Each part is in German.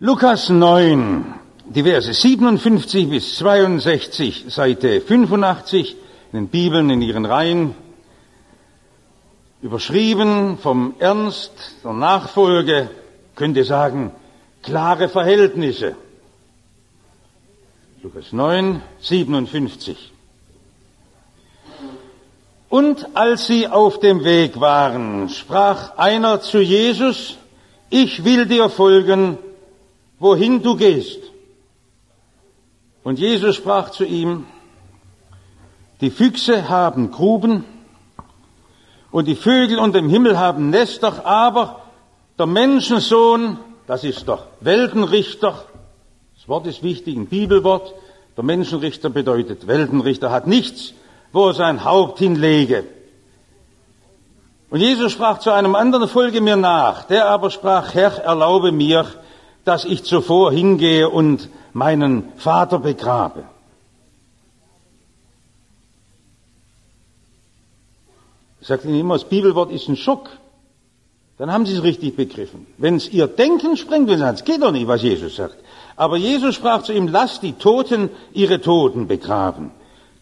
Lukas 9, die Verse 57 bis 62, Seite 85 in den Bibeln in ihren Reihen, überschrieben vom Ernst der Nachfolge, könnte sagen, klare Verhältnisse. Lukas 9, 57. Und als sie auf dem Weg waren, sprach einer zu Jesus, ich will dir folgen, wohin du gehst. Und Jesus sprach zu ihm, die Füchse haben Gruben und die Vögel unter dem Himmel haben Nester, aber der Menschensohn, das ist doch Weltenrichter, das Wort ist wichtig, ein Bibelwort, der Menschenrichter bedeutet Weltenrichter, hat nichts, wo er sein Haupt hinlege. Und Jesus sprach zu einem anderen, folge mir nach. Der aber sprach, Herr, erlaube mir, dass ich zuvor hingehe und meinen Vater begrabe. Ich sage Ihnen immer, das Bibelwort ist ein Schock. Dann haben Sie es richtig begriffen. Wenn es Ihr Denken sprengt, wenn Sie sagen, es geht doch nicht, was Jesus sagt. Aber Jesus sprach zu ihm, lass die Toten ihre Toten begraben.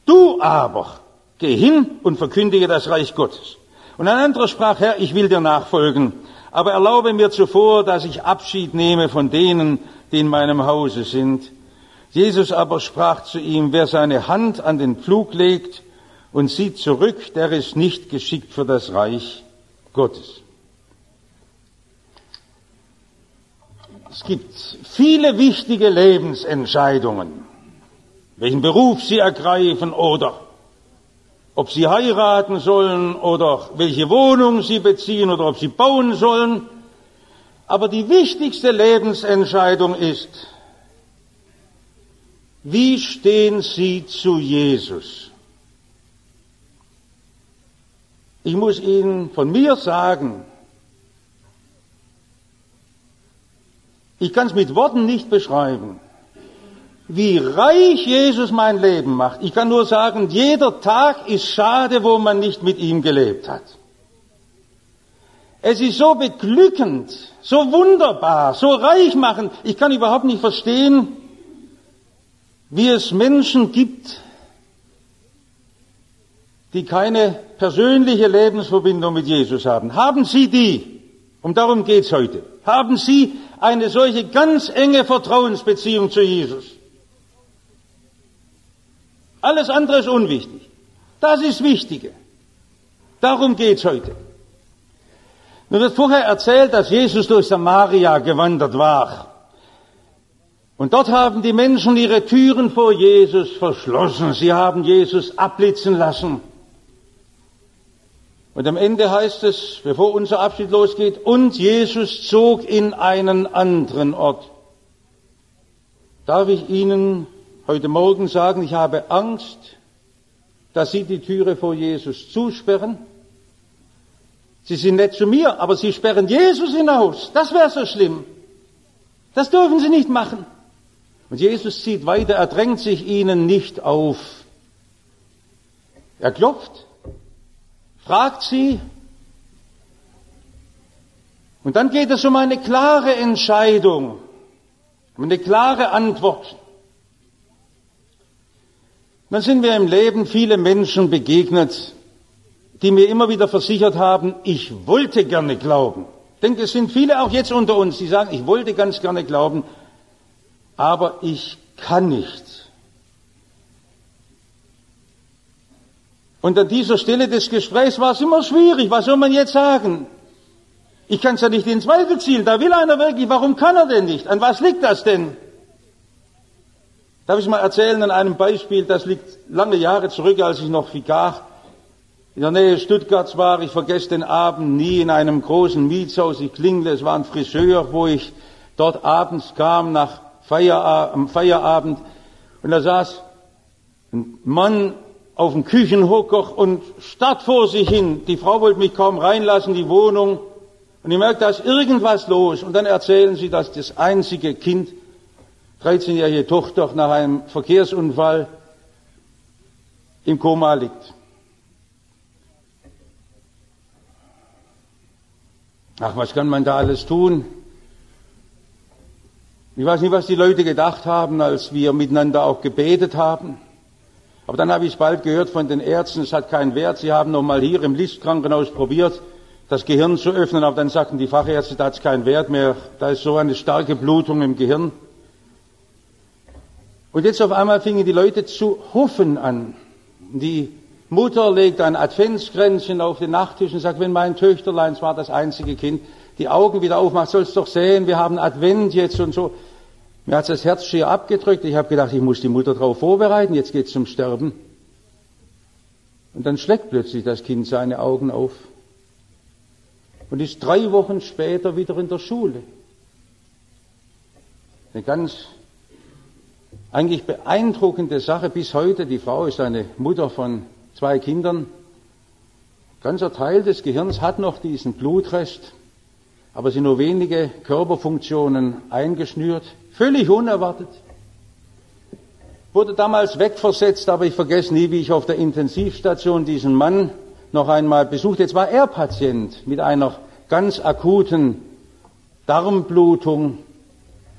Du aber, geh hin und verkündige das Reich Gottes. Und ein anderer sprach, Herr, ich will dir nachfolgen, aber erlaube mir zuvor, dass ich Abschied nehme von denen, die in meinem Hause sind. Jesus aber sprach zu ihm, wer seine Hand an den Pflug legt und sieht zurück, der ist nicht geschickt für das Reich Gottes. Es gibt viele wichtige Lebensentscheidungen, welchen Beruf Sie ergreifen oder ob sie heiraten sollen oder welche Wohnung sie beziehen oder ob sie bauen sollen. Aber die wichtigste Lebensentscheidung ist, wie stehen Sie zu Jesus? Ich muss Ihnen von mir sagen, ich kann es mit Worten nicht beschreiben wie reich Jesus mein Leben macht. Ich kann nur sagen, jeder Tag ist schade, wo man nicht mit ihm gelebt hat. Es ist so beglückend, so wunderbar, so reich machen. Ich kann überhaupt nicht verstehen, wie es Menschen gibt, die keine persönliche Lebensverbindung mit Jesus haben. Haben Sie die? Und darum geht's heute. Haben Sie eine solche ganz enge Vertrauensbeziehung zu Jesus? Alles andere ist unwichtig. Das ist Wichtige. Darum geht's heute. Mir wird vorher erzählt, dass Jesus durch Samaria gewandert war. Und dort haben die Menschen ihre Türen vor Jesus verschlossen. Sie haben Jesus abblitzen lassen. Und am Ende heißt es, bevor unser Abschied losgeht, und Jesus zog in einen anderen Ort. Darf ich Ihnen heute Morgen sagen, ich habe Angst, dass Sie die Türe vor Jesus zusperren. Sie sind nett zu mir, aber Sie sperren Jesus hinaus. Das wäre so schlimm. Das dürfen Sie nicht machen. Und Jesus zieht weiter, er drängt sich ihnen nicht auf. Er klopft, fragt sie, und dann geht es um eine klare Entscheidung, um eine klare Antwort. Dann sind mir im Leben viele Menschen begegnet, die mir immer wieder versichert haben, ich wollte gerne glauben. Ich denke, es sind viele auch jetzt unter uns, die sagen, ich wollte ganz gerne glauben, aber ich kann nicht. Und an dieser Stelle des Gesprächs war es immer schwierig. Was soll man jetzt sagen? Ich kann es ja nicht in Zweifel ziehen. Da will einer wirklich. Warum kann er denn nicht? An was liegt das denn? Darf ich mal erzählen an einem Beispiel, das liegt lange Jahre zurück, als ich noch Vikar in der Nähe Stuttgarts war. Ich vergesse den Abend nie in einem großen Mietshaus. Ich klingle, es war ein Friseur, wo ich dort abends kam nach Feierabend, Feierabend und da saß ein Mann auf dem Küchenhocker und starrt vor sich hin. Die Frau wollte mich kaum reinlassen, die Wohnung. Und ich merkte, da ist irgendwas los. Und dann erzählen sie, dass das einzige Kind 13-jährige Tochter nach einem Verkehrsunfall im Koma liegt. Ach, was kann man da alles tun? Ich weiß nicht, was die Leute gedacht haben, als wir miteinander auch gebetet haben. Aber dann habe ich bald gehört von den Ärzten, es hat keinen Wert. Sie haben noch mal hier im Listkrankenhaus probiert, das Gehirn zu öffnen, aber dann sagten die Fachärzte, da hat es keinen Wert mehr. Da ist so eine starke Blutung im Gehirn. Und jetzt auf einmal fingen die Leute zu hoffen an. Die Mutter legt ein Adventskränzchen auf den Nachttisch und sagt, wenn mein Töchterlein, es war das einzige Kind, die Augen wieder aufmacht, sollst doch sehen, wir haben Advent jetzt und so. Mir hat das Herz schier abgedrückt. Ich habe gedacht, ich muss die Mutter darauf vorbereiten, jetzt geht's zum Sterben. Und dann schlägt plötzlich das Kind seine Augen auf und ist drei Wochen später wieder in der Schule. Eine ganz eigentlich beeindruckende Sache bis heute. Die Frau ist eine Mutter von zwei Kindern. Ganzer Teil des Gehirns hat noch diesen Blutrest, aber sind nur wenige Körperfunktionen eingeschnürt. Völlig unerwartet. Wurde damals wegversetzt, aber ich vergesse nie, wie ich auf der Intensivstation diesen Mann noch einmal besucht. Jetzt war er Patient mit einer ganz akuten Darmblutung.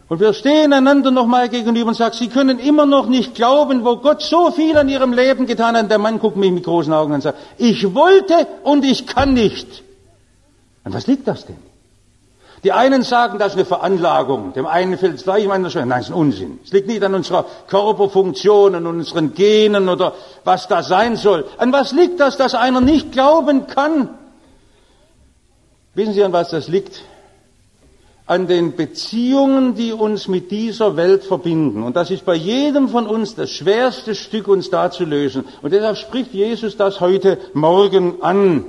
Und wir stehen einander nochmal gegenüber und sagen, Sie können immer noch nicht glauben, wo Gott so viel an Ihrem Leben getan hat. Der Mann guckt mich mit großen Augen an und sagt, ich wollte und ich kann nicht. An was liegt das denn? Die einen sagen, das ist eine Veranlagung. Dem einen fällt es gleich, dem anderen schwer. Nein, das ist ein Unsinn. Es liegt nicht an unserer Körperfunktion, an unseren Genen oder was das sein soll. An was liegt das, dass einer nicht glauben kann? Wissen Sie, an was das liegt? An den Beziehungen, die uns mit dieser Welt verbinden. Und das ist bei jedem von uns das schwerste Stück, uns da zu lösen. Und deshalb spricht Jesus das heute Morgen an.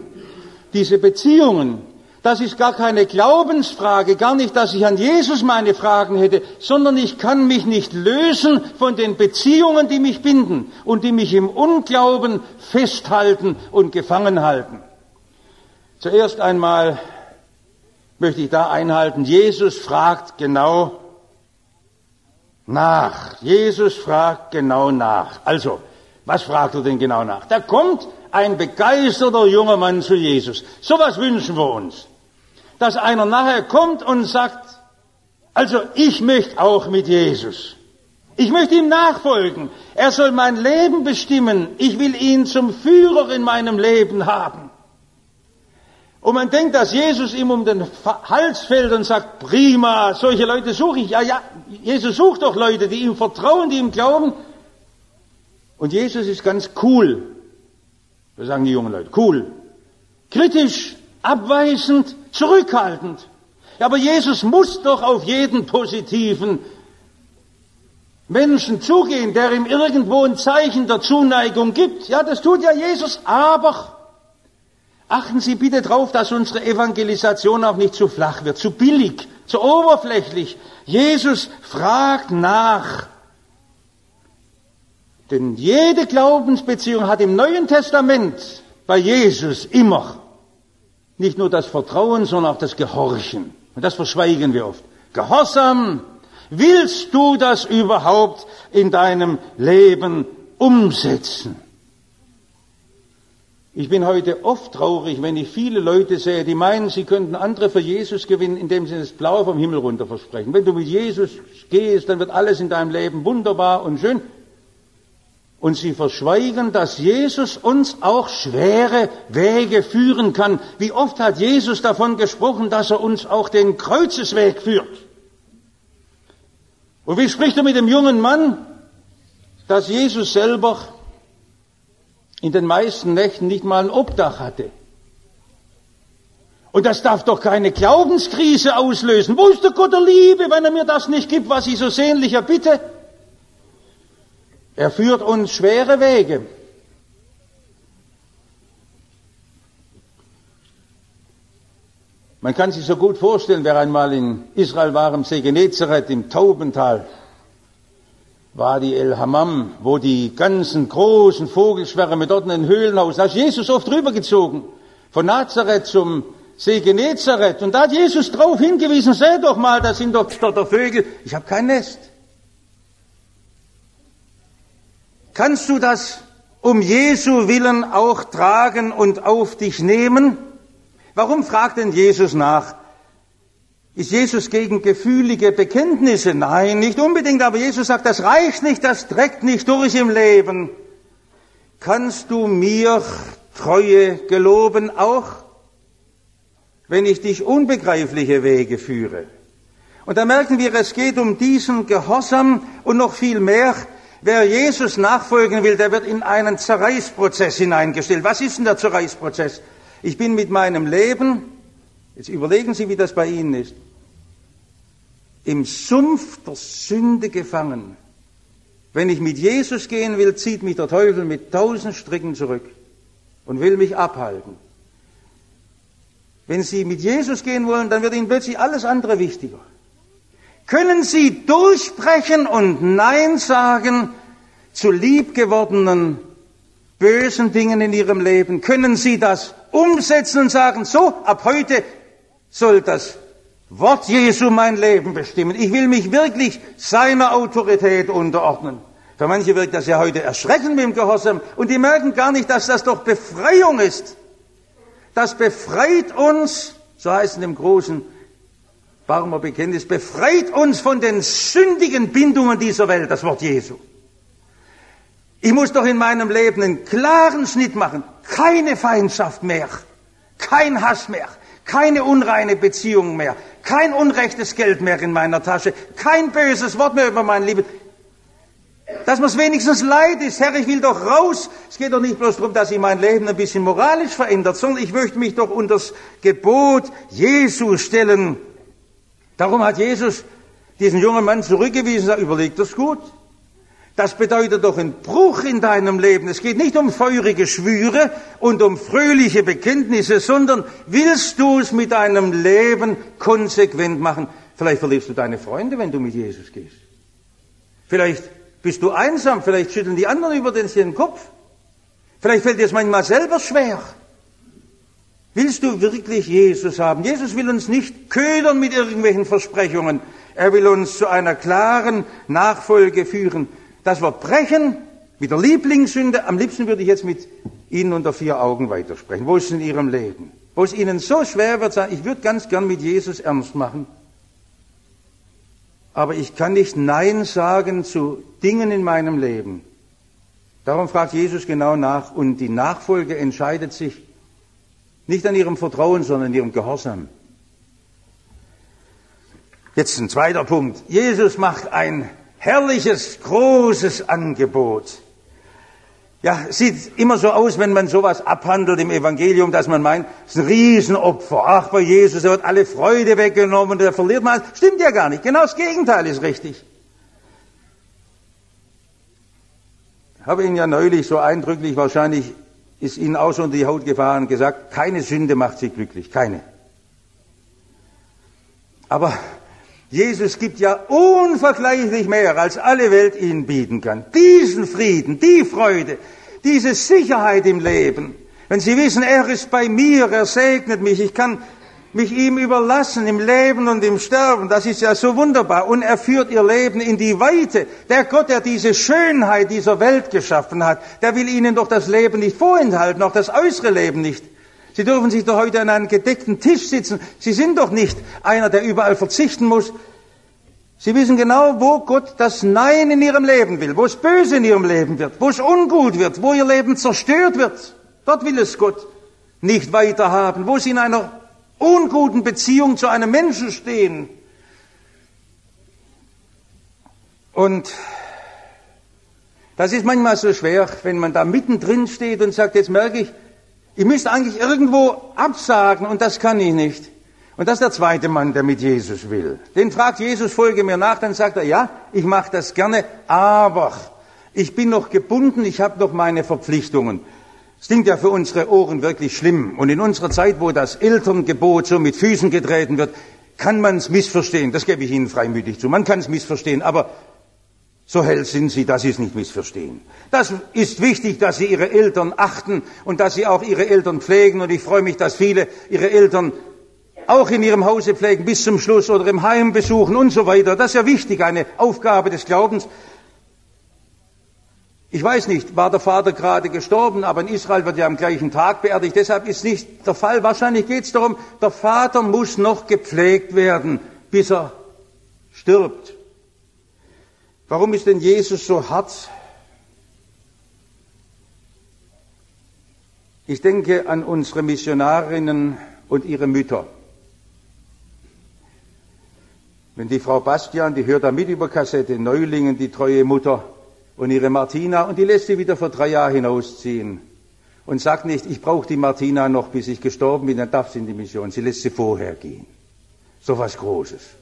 Diese Beziehungen, das ist gar keine Glaubensfrage, gar nicht, dass ich an Jesus meine Fragen hätte, sondern ich kann mich nicht lösen von den Beziehungen, die mich binden und die mich im Unglauben festhalten und gefangen halten. Zuerst einmal möchte ich da einhalten, Jesus fragt genau nach. Jesus fragt genau nach. Also, was fragt er denn genau nach? Da kommt ein begeisterter junger Mann zu Jesus. So was wünschen wir uns. Dass einer nachher kommt und sagt, also ich möchte auch mit Jesus. Ich möchte ihm nachfolgen. Er soll mein Leben bestimmen. Ich will ihn zum Führer in meinem Leben haben. Und man denkt, dass Jesus ihm um den Hals fällt und sagt, prima, solche Leute suche ich. Ja, ja, Jesus sucht doch Leute, die ihm vertrauen, die ihm glauben. Und Jesus ist ganz cool. Wir sagen die jungen Leute, cool. Kritisch, abweisend, zurückhaltend. Ja, aber Jesus muss doch auf jeden positiven Menschen zugehen, der ihm irgendwo ein Zeichen der Zuneigung gibt. Ja, das tut ja Jesus, aber achten Sie bitte darauf, dass unsere Evangelisation auch nicht zu flach wird, zu billig, zu oberflächlich. Jesus fragt nach. Denn jede Glaubensbeziehung hat im Neuen Testament bei Jesus immer nicht nur das Vertrauen, sondern auch das Gehorchen. Und das verschweigen wir oft. Gehorsam. Willst du das überhaupt in deinem Leben umsetzen? Ich bin heute oft traurig, wenn ich viele Leute sehe, die meinen, sie könnten andere für Jesus gewinnen, indem sie das Blaue vom Himmel runter versprechen. Wenn du mit Jesus gehst, dann wird alles in deinem Leben wunderbar und schön. Und sie verschweigen, dass Jesus uns auch schwere Wege führen kann. Wie oft hat Jesus davon gesprochen, dass er uns auch den Kreuzesweg führt? Und wie spricht er mit dem jungen Mann, dass Jesus selber in den meisten Nächten nicht mal ein Obdach hatte? Und das darf doch keine Glaubenskrise auslösen. Wo ist der Gott der Liebe, wenn er mir das nicht gibt, was ich so sehnlich erbitte? Er führt uns schwere Wege. Man kann sich so gut vorstellen, wer einmal in Israel war, im See Genezareth, im Taubental, war die El Hammam, wo die ganzen großen Vogelschwärme dort in den Höhlenhaus, da ist Jesus oft rübergezogen, von Nazareth zum See Genezareth. Und da hat Jesus drauf hingewiesen, seht doch mal, da sind doch dort Vögel, ich habe kein Nest. Kannst du das um Jesu willen auch tragen und auf dich nehmen? Warum fragt denn Jesus nach? Ist Jesus gegen gefühlige Bekenntnisse? Nein, nicht unbedingt, aber Jesus sagt, das reicht nicht, das trägt nicht durch im Leben. Kannst du mir Treue geloben auch, wenn ich dich unbegreifliche Wege führe? Und da merken wir, es geht um diesen Gehorsam und noch viel mehr. Wer Jesus nachfolgen will, der wird in einen Zerreißprozess hineingestellt. Was ist denn der Zerreißprozess? Ich bin mit meinem Leben, jetzt überlegen Sie, wie das bei Ihnen ist, im Sumpf der Sünde gefangen. Wenn ich mit Jesus gehen will, zieht mich der Teufel mit tausend Stricken zurück und will mich abhalten. Wenn Sie mit Jesus gehen wollen, dann wird Ihnen plötzlich alles andere wichtiger. Können Sie durchbrechen und Nein sagen zu liebgewordenen, bösen Dingen in Ihrem Leben? Können Sie das umsetzen und sagen, so, ab heute soll das Wort Jesu mein Leben bestimmen. Ich will mich wirklich seiner Autorität unterordnen. Für manche wirkt das ja heute erschreckend mit dem Gehorsam und die merken gar nicht, dass das doch Befreiung ist. Das befreit uns, so heißt es in dem großen Barmer Bekenntnis, befreit uns von den sündigen Bindungen dieser Welt, das Wort Jesu. Ich muss doch in meinem Leben einen klaren Schnitt machen. Keine Feindschaft mehr. Kein Hass mehr. Keine unreine Beziehung mehr. Kein unrechtes Geld mehr in meiner Tasche. Kein böses Wort mehr über mein Leben. Dass mir es wenigstens leid ist. Herr, ich will doch raus. Es geht doch nicht bloß darum, dass ich mein Leben ein bisschen moralisch verändert, sondern ich möchte mich doch unter das Gebot Jesu stellen. Darum hat Jesus diesen jungen Mann zurückgewiesen und sagt, überleg das gut. Das bedeutet doch einen Bruch in deinem Leben. Es geht nicht um feurige Schwüre und um fröhliche Bekenntnisse, sondern willst du es mit deinem Leben konsequent machen? Vielleicht verlierst du deine Freunde, wenn du mit Jesus gehst. Vielleicht bist du einsam, vielleicht schütteln die anderen über den Kopf. Vielleicht fällt dir es manchmal selber schwer. Willst du wirklich Jesus haben? Jesus will uns nicht ködern mit irgendwelchen Versprechungen. Er will uns zu einer klaren Nachfolge führen. Dass wir brechen mit der Lieblingssünde. Am liebsten würde ich jetzt mit Ihnen unter vier Augen weitersprechen. Wo ist es in Ihrem Leben? Wo es Ihnen so schwer wird, sagen, ich würde ganz gern mit Jesus ernst machen. Aber ich kann nicht Nein sagen zu Dingen in meinem Leben. Darum fragt Jesus genau nach und die Nachfolge entscheidet sich nicht an ihrem Vertrauen, sondern an ihrem Gehorsam. Jetzt ein zweiter Punkt. Jesus macht ein herrliches, großes Angebot. Ja, sieht immer so aus, wenn man sowas abhandelt im Evangelium, dass man meint, es ist ein Riesenopfer. Ach, bei Jesus, er wird alle Freude weggenommen, der verliert mal. Stimmt ja gar nicht. Genau das Gegenteil ist richtig. Ich habe Ihnen ja neulich so eindrücklich wahrscheinlich ist ihnen auch schon die Haut gefahren und gesagt, keine Sünde macht sie glücklich, keine. Aber Jesus gibt ja unvergleichlich mehr, als alle Welt ihnen bieten kann. Diesen Frieden, die Freude, diese Sicherheit im Leben. Wenn Sie wissen, er ist bei mir, er segnet mich, ich kann mich ihm überlassen im Leben und im Sterben. Das ist ja so wunderbar. Und er führt ihr Leben in die Weite. Der Gott, der diese Schönheit dieser Welt geschaffen hat, der will ihnen doch das Leben nicht vorenthalten, auch das äußere Leben nicht. Sie dürfen sich doch heute an einem gedeckten Tisch sitzen. Sie sind doch nicht einer, der überall verzichten muss. Sie wissen genau, wo Gott das Nein in ihrem Leben will, wo es böse in ihrem Leben wird, wo es ungut wird, wo ihr Leben zerstört wird. Dort will es Gott nicht weiter haben, wo sie in einer unguten Beziehung zu einem Menschen stehen. Und das ist manchmal so schwer, wenn man da mittendrin steht und sagt, jetzt merke ich, ich müsste eigentlich irgendwo absagen und das kann ich nicht. Und das ist der zweite Mann, der mit Jesus will. Den fragt Jesus, folge mir nach, dann sagt er, ja, ich mache das gerne, aber ich bin noch gebunden, ich habe noch meine Verpflichtungen. Es klingt ja für unsere Ohren wirklich schlimm. Und in unserer Zeit, wo das Elterngebot so mit Füßen getreten wird, kann man es missverstehen. Das gebe ich Ihnen freimütig zu. Man kann es missverstehen, aber so hell sind Sie, dass Sie es nicht missverstehen. Das ist wichtig, dass Sie Ihre Eltern achten und dass Sie auch Ihre Eltern pflegen. Und ich freue mich, dass viele Ihre Eltern auch in ihrem Hause pflegen bis zum Schluss oder im Heim besuchen und so weiter. Das ist ja wichtig, eine Aufgabe des Glaubens. Ich weiß nicht, war der Vater gerade gestorben, aber in Israel wird ja am gleichen Tag beerdigt. Deshalb ist nicht der Fall. Wahrscheinlich geht es darum, der Vater muss noch gepflegt werden, bis er stirbt. Warum ist denn Jesus so hart? Ich denke an unsere Missionarinnen und ihre Mütter. Wenn die Frau Bastian, die hört da mit über Kassette, Neulingen, die treue Mutter, und ihre Martina und die lässt sie wieder vor drei Jahren hinausziehen und sagt nicht, ich brauche die Martina noch, bis ich gestorben bin, dann darf sie in die Mission. Sie lässt sie vorher gehen. So was Großes.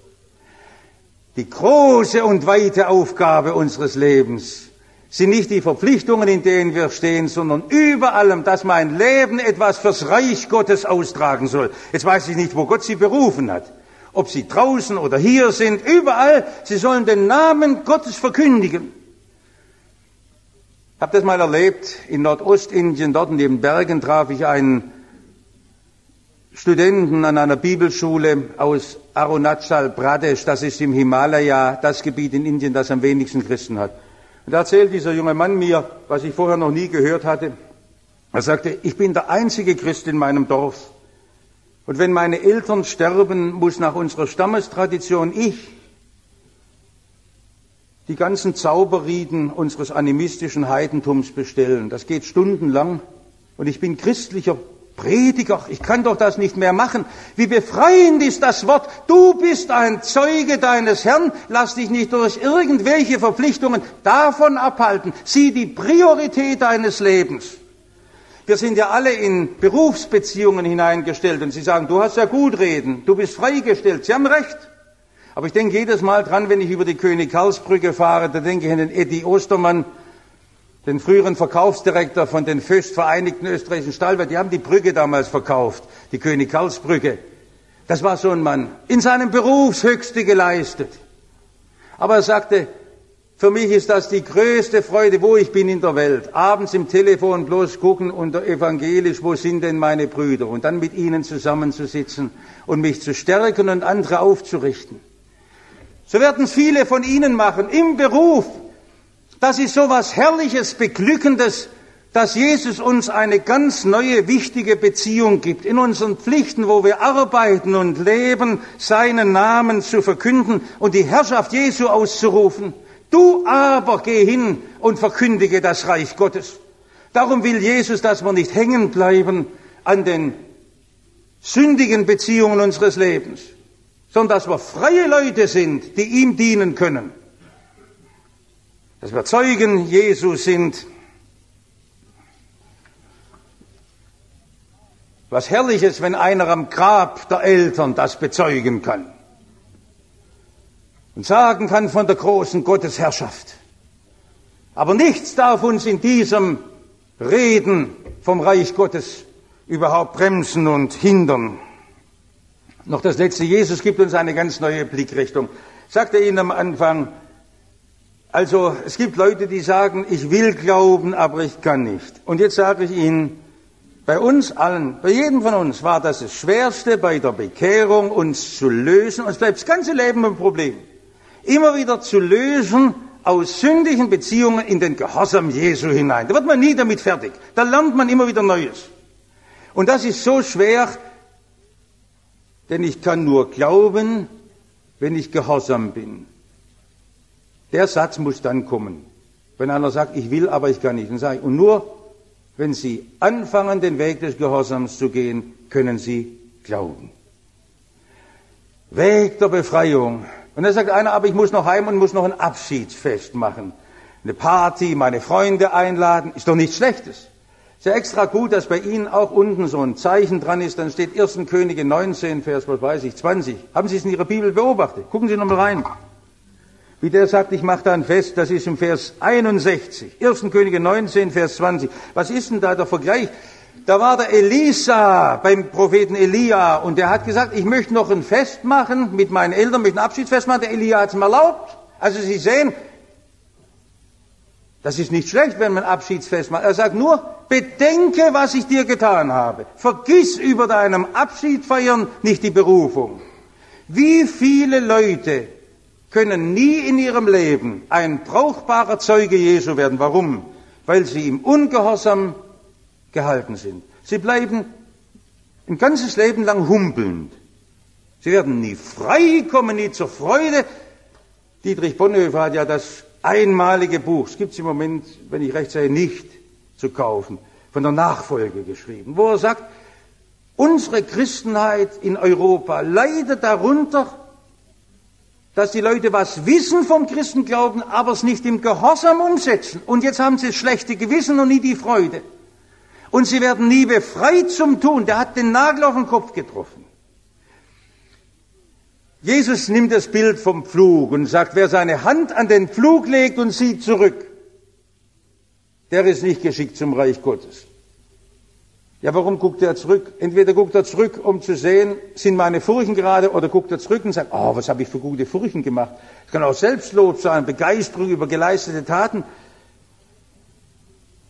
Die große und weite Aufgabe unseres Lebens sind nicht die Verpflichtungen, in denen wir stehen, sondern über allem, dass mein Leben etwas fürs Reich Gottes austragen soll. Jetzt weiß ich nicht, wo Gott sie berufen hat. Ob sie draußen oder hier sind, überall, sie sollen den Namen Gottes verkündigen. Ich habe das mal erlebt in Nordostindien, dort in den Bergen traf ich einen Studenten an einer Bibelschule aus Arunachal Pradesh, das ist im Himalaya, das Gebiet in Indien, das am wenigsten Christen hat. Und da erzählt dieser junge Mann mir, was ich vorher noch nie gehört hatte. Er sagte, ich bin der einzige Christ in meinem Dorf. Und wenn meine Eltern sterben, muss nach unserer Stammestradition ich die ganzen Zauberrieden unseres animistischen Heidentums bestellen. Das geht stundenlang. Und ich bin christlicher Prediger, ich kann doch das nicht mehr machen. Wie befreiend ist das Wort. Du bist ein Zeuge deines Herrn. Lass dich nicht durch irgendwelche Verpflichtungen davon abhalten. Sieh die Priorität deines Lebens. Wir sind ja alle in Berufsbeziehungen hineingestellt und Sie sagen, du hast ja gut reden, du bist freigestellt. Sie haben recht. Aber ich denke jedes Mal dran, wenn ich über die König-Karls-Brücke fahre, da denke ich an den Eddie Ostermann, den früheren Verkaufsdirektor von den Föst Vereinigten Österreichischen Stahlwerken. Die haben die Brücke damals verkauft, die König-Karls-Brücke. Das war so ein Mann, in seinem Berufshöchste geleistet. Aber er sagte, für mich ist das die größte Freude, wo ich bin in der Welt. Abends im Telefon bloß gucken unter evangelisch, wo sind denn meine Brüder? Und dann mit ihnen zusammenzusitzen und mich zu stärken und andere aufzurichten. So werden es viele von Ihnen machen im Beruf. Das ist so was Herrliches, Beglückendes, dass Jesus uns eine ganz neue, wichtige Beziehung gibt. In unseren Pflichten, wo wir arbeiten und leben, seinen Namen zu verkünden und die Herrschaft Jesu auszurufen. Du aber geh hin und verkündige das Reich Gottes. Darum will Jesus, dass wir nicht hängen bleiben an den sündigen Beziehungen unseres Lebens sondern dass wir freie Leute sind, die ihm dienen können. Dass wir Zeugen Jesu sind. Was herrliches, wenn einer am Grab der Eltern das bezeugen kann und sagen kann von der großen Gottesherrschaft. Aber nichts darf uns in diesem Reden vom Reich Gottes überhaupt bremsen und hindern. Noch das letzte, Jesus gibt uns eine ganz neue Blickrichtung. Sagte Ihnen am Anfang, also es gibt Leute, die sagen, ich will glauben, aber ich kann nicht. Und jetzt sage ich Ihnen, bei uns allen, bei jedem von uns war das das Schwerste bei der Bekehrung, uns zu lösen. Uns bleibt das ganze Leben ein Problem. Immer wieder zu lösen aus sündigen Beziehungen in den Gehorsam Jesu hinein. Da wird man nie damit fertig. Da lernt man immer wieder Neues. Und das ist so schwer, denn ich kann nur glauben, wenn ich gehorsam bin. Der Satz muss dann kommen. Wenn einer sagt, ich will, aber ich kann nicht, dann sage ich, und nur wenn Sie anfangen, den Weg des Gehorsams zu gehen, können Sie glauben. Weg der Befreiung. Und dann sagt einer, aber ich muss noch heim und muss noch ein Abschiedsfest machen. Eine Party, meine Freunde einladen, ist doch nichts Schlechtes. Ist ja extra gut, dass bei Ihnen auch unten so ein Zeichen dran ist. Dann steht 1. Könige 19, Vers, was weiß ich, 20. Haben Sie es in Ihrer Bibel beobachtet? Gucken Sie nochmal rein. Wie der sagt, ich mache da ein Fest, das ist im Vers 61. 1. Könige 19, Vers 20. Was ist denn da der Vergleich? Da war der Elisa beim Propheten Elia und der hat gesagt, ich möchte noch ein Fest machen mit meinen Eltern, möchte ein Abschiedsfest machen. Der Elia hat es mir erlaubt. Also Sie sehen, das ist nicht schlecht, wenn man Abschiedsfest macht. Er sagt nur, bedenke, was ich dir getan habe. Vergiss über deinem Abschiedfeiern nicht die Berufung. Wie viele Leute können nie in ihrem Leben ein brauchbarer Zeuge Jesu werden? Warum? weil sie im Ungehorsam gehalten sind. Sie bleiben ein ganzes Leben lang humpelnd. Sie werden nie frei, kommen nie zur Freude. Dietrich Bonhoeffer hat ja das einmalige Buch, es gibt es im Moment, wenn ich recht sehe, nicht zu kaufen, von der Nachfolge geschrieben, wo er sagt, unsere Christenheit in Europa leidet darunter, dass die Leute was wissen vom Christenglauben, aber es nicht im Gehorsam umsetzen. Und jetzt haben sie das schlechte Gewissen und nie die Freude. Und sie werden nie befreit zum Tun. Der hat den Nagel auf den Kopf getroffen. Jesus nimmt das Bild vom Pflug und sagt, wer seine Hand an den Pflug legt und sieht zurück, der ist nicht geschickt zum Reich Gottes. Ja, warum guckt er zurück? Entweder guckt er zurück, um zu sehen, sind meine Furchen gerade, oder guckt er zurück und sagt, oh, was habe ich für gute Furchen gemacht. Es kann auch Selbstlob sein, Begeisterung über geleistete Taten.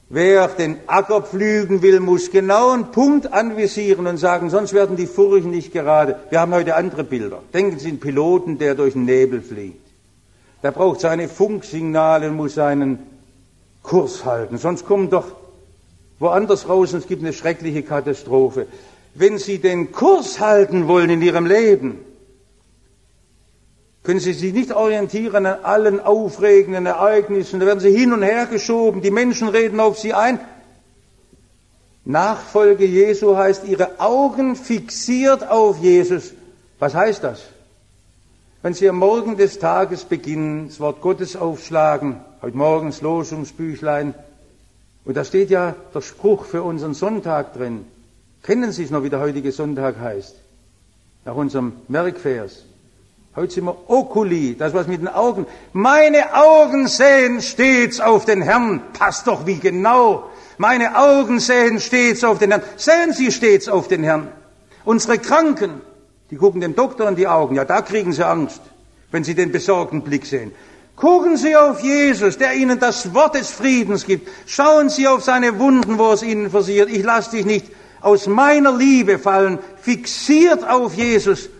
Wer den Acker pflügen will, muss genau einen Punkt anvisieren und sagen, sonst werden die Furchen nicht gerade. Wir haben heute andere Bilder. Denken Sie an Piloten, der durch den Nebel fliegt. Der braucht seine Funksignale und muss seinen Kurs halten. Sonst kommen doch woanders raus und es gibt eine schreckliche Katastrophe. Wenn Sie den Kurs halten wollen in Ihrem Leben, können Sie sich nicht orientieren an allen aufregenden Ereignissen. Da werden Sie hin und her geschoben. Die Menschen reden auf Sie ein. Nachfolge Jesu heißt, Ihre Augen fixiert auf Jesus. Was heißt das? Wenn Sie am Morgen des Tages beginnen, das Wort Gottes aufschlagen, heute morgens Losungsbüchlein, und da steht ja der Spruch für unseren Sonntag drin. Kennen Sie es noch, wie der heutige Sonntag heißt? Nach unserem Merkvers. Heute sind wir Okuli, das was mit den Augen. Meine Augen sehen stets auf den Herrn. Passt doch wie genau. Meine Augen sehen stets auf den Herrn. Sehen Sie stets auf den Herrn. Unsere Kranken, die gucken dem Doktor in die Augen. Ja, da kriegen sie Angst, wenn sie den besorgten Blick sehen. Gucken Sie auf Jesus, der Ihnen das Wort des Friedens gibt. Schauen Sie auf seine Wunden, wo es Ihnen versiert. Ich lasse dich nicht aus meiner Liebe fallen. Fixiert auf Jesus.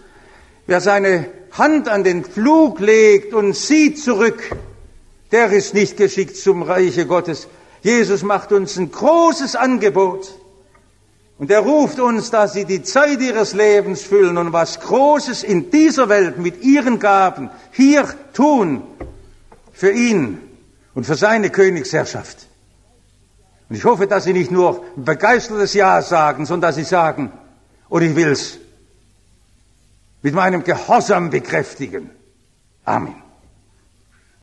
Wer seine Hand an den Flug legt und sieht zurück, der ist nicht geschickt zum Reiche Gottes. Jesus macht uns ein großes Angebot. Und er ruft uns, dass sie die Zeit ihres Lebens füllen und was Großes in dieser Welt mit ihren Gaben hier tun für ihn und für seine Königsherrschaft. Und ich hoffe, dass sie nicht nur ein begeistertes Ja sagen, sondern dass sie sagen, und ich will's mit meinem Gehorsam bekräftigen. Amen.